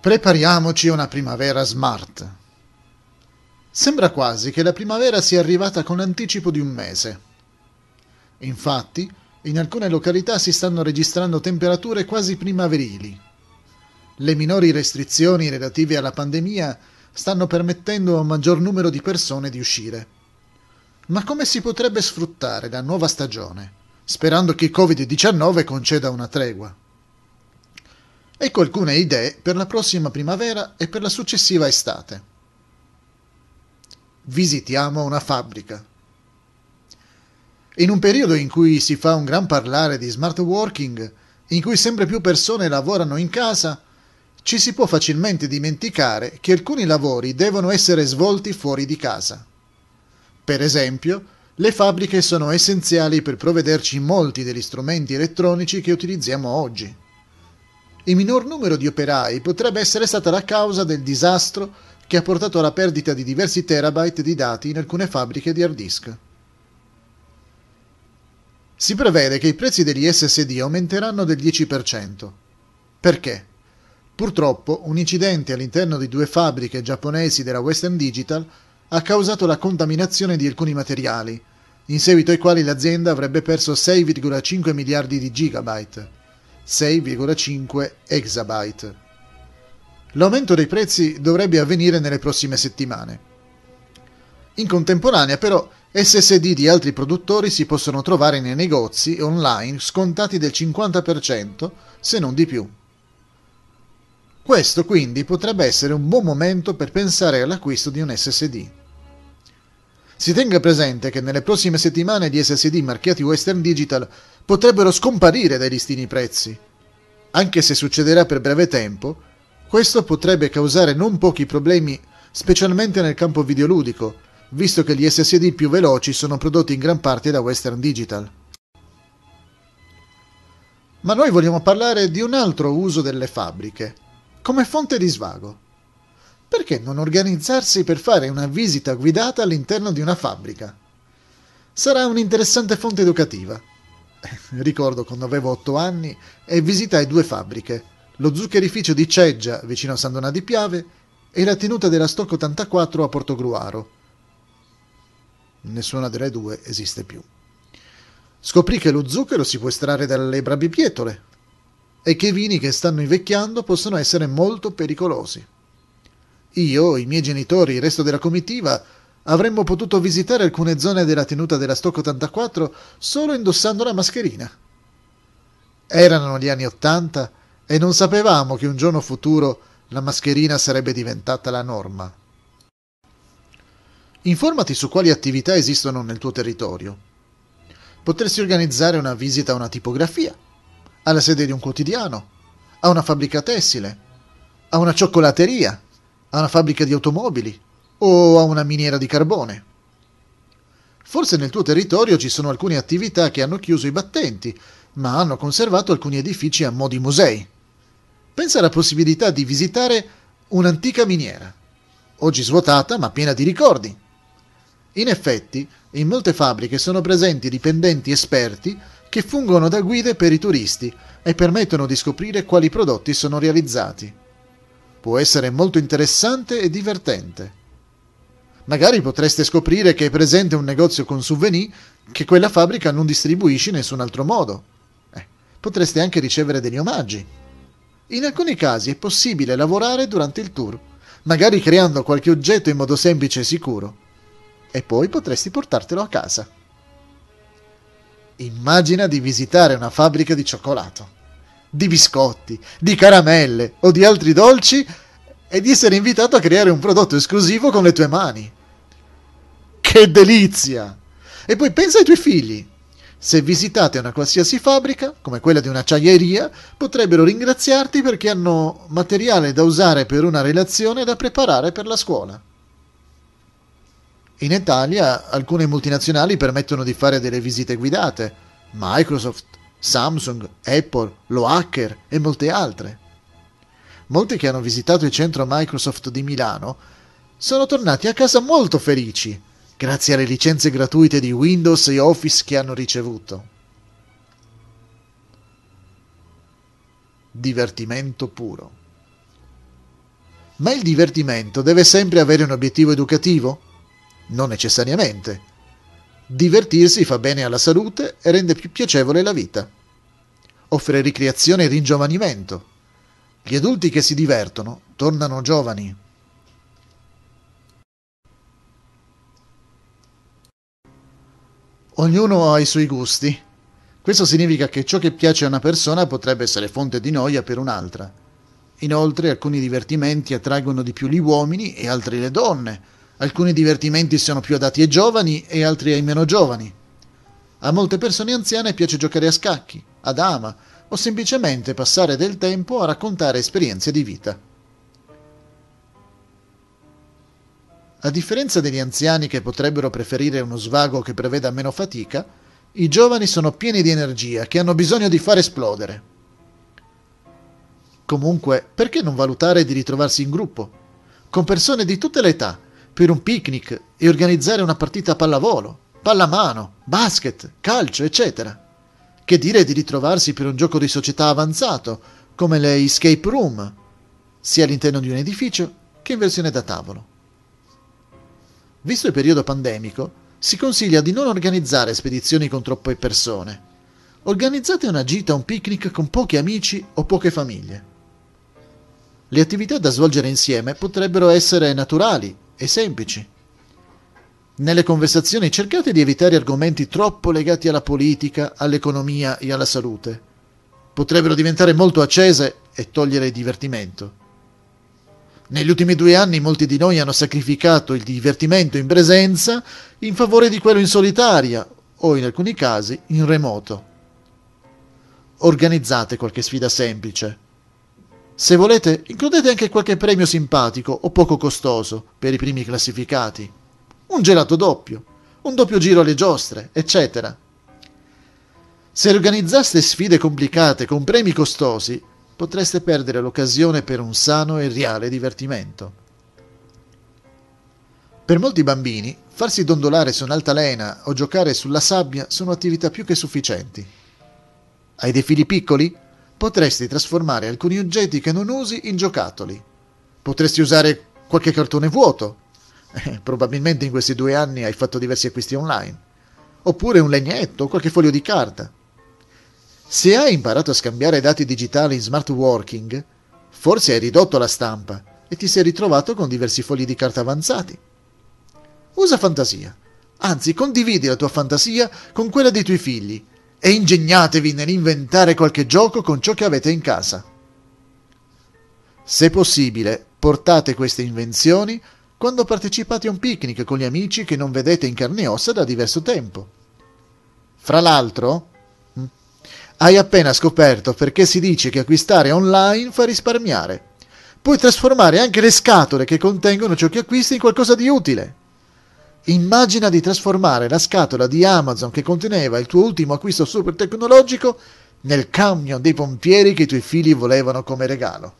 Prepariamoci a una primavera smart. Sembra quasi che la primavera sia arrivata con l'anticipo di un mese. Infatti, in alcune località si stanno registrando temperature quasi primaverili. Le minori restrizioni relative alla pandemia stanno permettendo a un maggior numero di persone di uscire. Ma come si potrebbe sfruttare la nuova stagione, sperando che il Covid-19 conceda una tregua? Ecco alcune idee per la prossima primavera e per la successiva estate. Visitiamo una fabbrica. In un periodo in cui si fa un gran parlare di smart working, in cui sempre più persone lavorano in casa, ci si può facilmente dimenticare che alcuni lavori devono essere svolti fuori di casa. Per esempio, le fabbriche sono essenziali per provvederci molti degli strumenti elettronici che utilizziamo oggi. Il minor numero di operai potrebbe essere stata la causa del disastro che ha portato alla perdita di diversi terabyte di dati in alcune fabbriche di hard disk. Si prevede che i prezzi degli SSD aumenteranno del 10%. Perché? Purtroppo un incidente all'interno di due fabbriche giapponesi della Western Digital ha causato la contaminazione di alcuni materiali, in seguito ai quali l'azienda avrebbe perso 6,5 miliardi di gigabyte. 6,5 exabyte. L'aumento dei prezzi dovrebbe avvenire nelle prossime settimane. In contemporanea però SSD di altri produttori si possono trovare nei negozi online scontati del 50% se non di più. Questo quindi potrebbe essere un buon momento per pensare all'acquisto di un SSD. Si tenga presente che nelle prossime settimane gli SSD marchiati Western Digital potrebbero scomparire dai listini prezzi. Anche se succederà per breve tempo, questo potrebbe causare non pochi problemi, specialmente nel campo videoludico, visto che gli SSD più veloci sono prodotti in gran parte da Western Digital. Ma noi vogliamo parlare di un altro uso delle fabbriche, come fonte di svago. Perché non organizzarsi per fare una visita guidata all'interno di una fabbrica? Sarà un'interessante fonte educativa ricordo quando avevo otto anni, e visitai due fabbriche, lo zuccherificio di Ceggia, vicino a San Donà di Piave, e la tenuta della Stock 84 a Portogruaro. Nessuna delle due esiste più. Scoprì che lo zucchero si può estrarre dalle brabipietole e che i vini che stanno invecchiando possono essere molto pericolosi. Io, i miei genitori, il resto della comitiva Avremmo potuto visitare alcune zone della tenuta della Stock 84 solo indossando la mascherina. Erano gli anni Ottanta e non sapevamo che un giorno futuro la mascherina sarebbe diventata la norma. Informati su quali attività esistono nel tuo territorio. Potresti organizzare una visita a una tipografia, alla sede di un quotidiano, a una fabbrica tessile, a una cioccolateria, a una fabbrica di automobili, o a una miniera di carbone. Forse nel tuo territorio ci sono alcune attività che hanno chiuso i battenti, ma hanno conservato alcuni edifici a mo' di musei. Pensa alla possibilità di visitare un'antica miniera, oggi svuotata ma piena di ricordi. In effetti, in molte fabbriche sono presenti dipendenti esperti che fungono da guide per i turisti e permettono di scoprire quali prodotti sono realizzati. Può essere molto interessante e divertente. Magari potreste scoprire che è presente un negozio con souvenir che quella fabbrica non distribuisce in nessun altro modo. Eh, potreste anche ricevere degli omaggi. In alcuni casi è possibile lavorare durante il tour, magari creando qualche oggetto in modo semplice e sicuro. E poi potresti portartelo a casa. Immagina di visitare una fabbrica di cioccolato, di biscotti, di caramelle o di altri dolci e di essere invitato a creare un prodotto esclusivo con le tue mani. Che delizia! E poi pensa ai tuoi figli. Se visitate una qualsiasi fabbrica, come quella di un'acciaieria, potrebbero ringraziarti perché hanno materiale da usare per una relazione da preparare per la scuola. In Italia alcune multinazionali permettono di fare delle visite guidate, Microsoft, Samsung, Apple, Loacker e molte altre. Molti che hanno visitato il centro Microsoft di Milano sono tornati a casa molto felici, grazie alle licenze gratuite di Windows e Office che hanno ricevuto. Divertimento puro. Ma il divertimento deve sempre avere un obiettivo educativo? Non necessariamente. Divertirsi fa bene alla salute e rende più piacevole la vita. Offre ricreazione e ringiovanimento. Gli adulti che si divertono tornano giovani. Ognuno ha i suoi gusti. Questo significa che ciò che piace a una persona potrebbe essere fonte di noia per un'altra. Inoltre alcuni divertimenti attraggono di più gli uomini e altri le donne, Alcuni divertimenti sono più adatti ai giovani e altri ai meno giovani. A molte persone anziane piace giocare a scacchi, a dama o semplicemente passare del tempo a raccontare esperienze di vita. A differenza degli anziani che potrebbero preferire uno svago che preveda meno fatica, i giovani sono pieni di energia che hanno bisogno di far esplodere. Comunque, perché non valutare di ritrovarsi in gruppo, con persone di tutte le età, per un picnic e organizzare una partita a pallavolo, pallamano, basket, calcio, eccetera. Che dire di ritrovarsi per un gioco di società avanzato, come le escape room, sia all'interno di un edificio che in versione da tavolo. Visto il periodo pandemico, si consiglia di non organizzare spedizioni con troppe persone. Organizzate una gita o un picnic con pochi amici o poche famiglie. Le attività da svolgere insieme potrebbero essere naturali e semplici. Nelle conversazioni cercate di evitare argomenti troppo legati alla politica, all'economia e alla salute. Potrebbero diventare molto accese e togliere il divertimento. Negli ultimi due anni molti di noi hanno sacrificato il divertimento in presenza in favore di quello in solitaria o in alcuni casi in remoto. Organizzate qualche sfida semplice se volete, includete anche qualche premio simpatico o poco costoso per i primi classificati. Un gelato doppio, un doppio giro alle giostre, eccetera. Se organizzaste sfide complicate con premi costosi, potreste perdere l'occasione per un sano e reale divertimento. Per molti bambini, farsi dondolare su un'altalena o giocare sulla sabbia sono attività più che sufficienti. Hai dei figli piccoli? potresti trasformare alcuni oggetti che non usi in giocattoli. Potresti usare qualche cartone vuoto. Eh, probabilmente in questi due anni hai fatto diversi acquisti online. Oppure un legnetto o qualche foglio di carta. Se hai imparato a scambiare dati digitali in smart working, forse hai ridotto la stampa e ti sei ritrovato con diversi fogli di carta avanzati. Usa fantasia. Anzi, condividi la tua fantasia con quella dei tuoi figli e ingegnatevi nell'inventare qualche gioco con ciò che avete in casa. Se possibile, portate queste invenzioni quando partecipate a un picnic con gli amici che non vedete in carne e ossa da diverso tempo. Fra l'altro, hai appena scoperto perché si dice che acquistare online fa risparmiare. Puoi trasformare anche le scatole che contengono ciò che acquisti in qualcosa di utile. Immagina di trasformare la scatola di Amazon che conteneva il tuo ultimo acquisto super tecnologico nel camion dei pompieri che i tuoi figli volevano come regalo.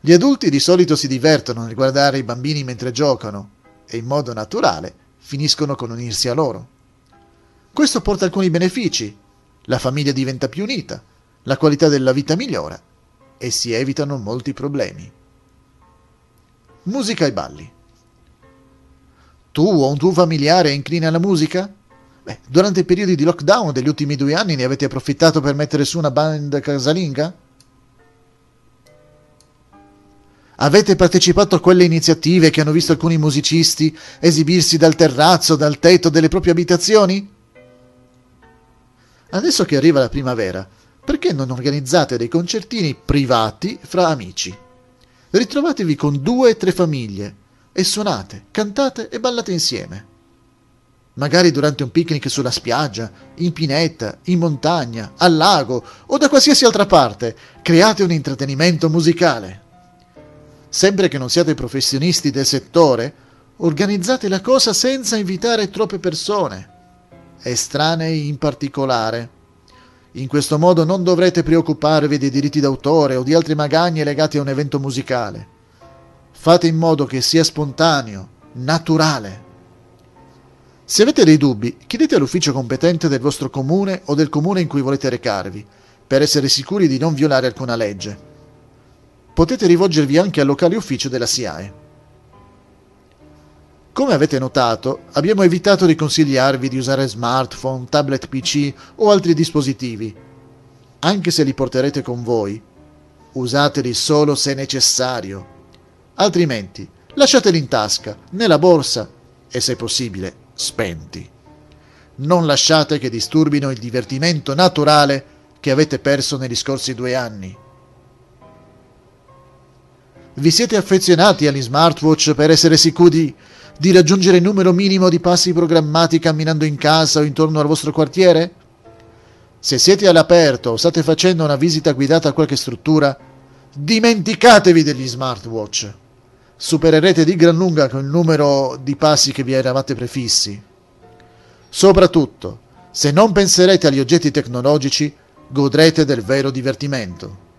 Gli adulti di solito si divertono nel guardare i bambini mentre giocano e in modo naturale finiscono con unirsi a loro. Questo porta alcuni benefici. La famiglia diventa più unita, la qualità della vita migliora e si evitano molti problemi. Musica e balli. Tu o un tuo familiare è incline alla musica? Beh, durante i periodi di lockdown degli ultimi due anni ne avete approfittato per mettere su una band casalinga? Avete partecipato a quelle iniziative che hanno visto alcuni musicisti esibirsi dal terrazzo, dal tetto delle proprie abitazioni? Adesso che arriva la primavera, perché non organizzate dei concertini privati fra amici? Ritrovatevi con due o tre famiglie e suonate, cantate e ballate insieme. Magari durante un picnic sulla spiaggia, in pineta, in montagna, al lago o da qualsiasi altra parte, create un intrattenimento musicale. Sempre che non siate professionisti del settore, organizzate la cosa senza invitare troppe persone, estranei in particolare. In questo modo non dovrete preoccuparvi dei diritti d'autore o di altre magagne legate a un evento musicale. Fate in modo che sia spontaneo, naturale. Se avete dei dubbi, chiedete all'ufficio competente del vostro comune o del comune in cui volete recarvi, per essere sicuri di non violare alcuna legge. potete rivolgervi anche al locale ufficio della SIAE. Come avete notato, abbiamo evitato di consigliarvi di usare smartphone, tablet PC o altri dispositivi. Anche se li porterete con voi, usateli solo se necessario. Altrimenti, lasciateli in tasca, nella borsa e, se possibile, spenti. Non lasciate che disturbino il divertimento naturale che avete perso negli scorsi due anni. Vi siete affezionati agli smartwatch per essere sicuri di raggiungere il numero minimo di passi programmati camminando in casa o intorno al vostro quartiere? Se siete all'aperto o state facendo una visita guidata a qualche struttura, dimenticatevi degli smartwatch. Supererete di gran lunga con il numero di passi che vi eravate prefissi. Soprattutto, se non penserete agli oggetti tecnologici, godrete del vero divertimento.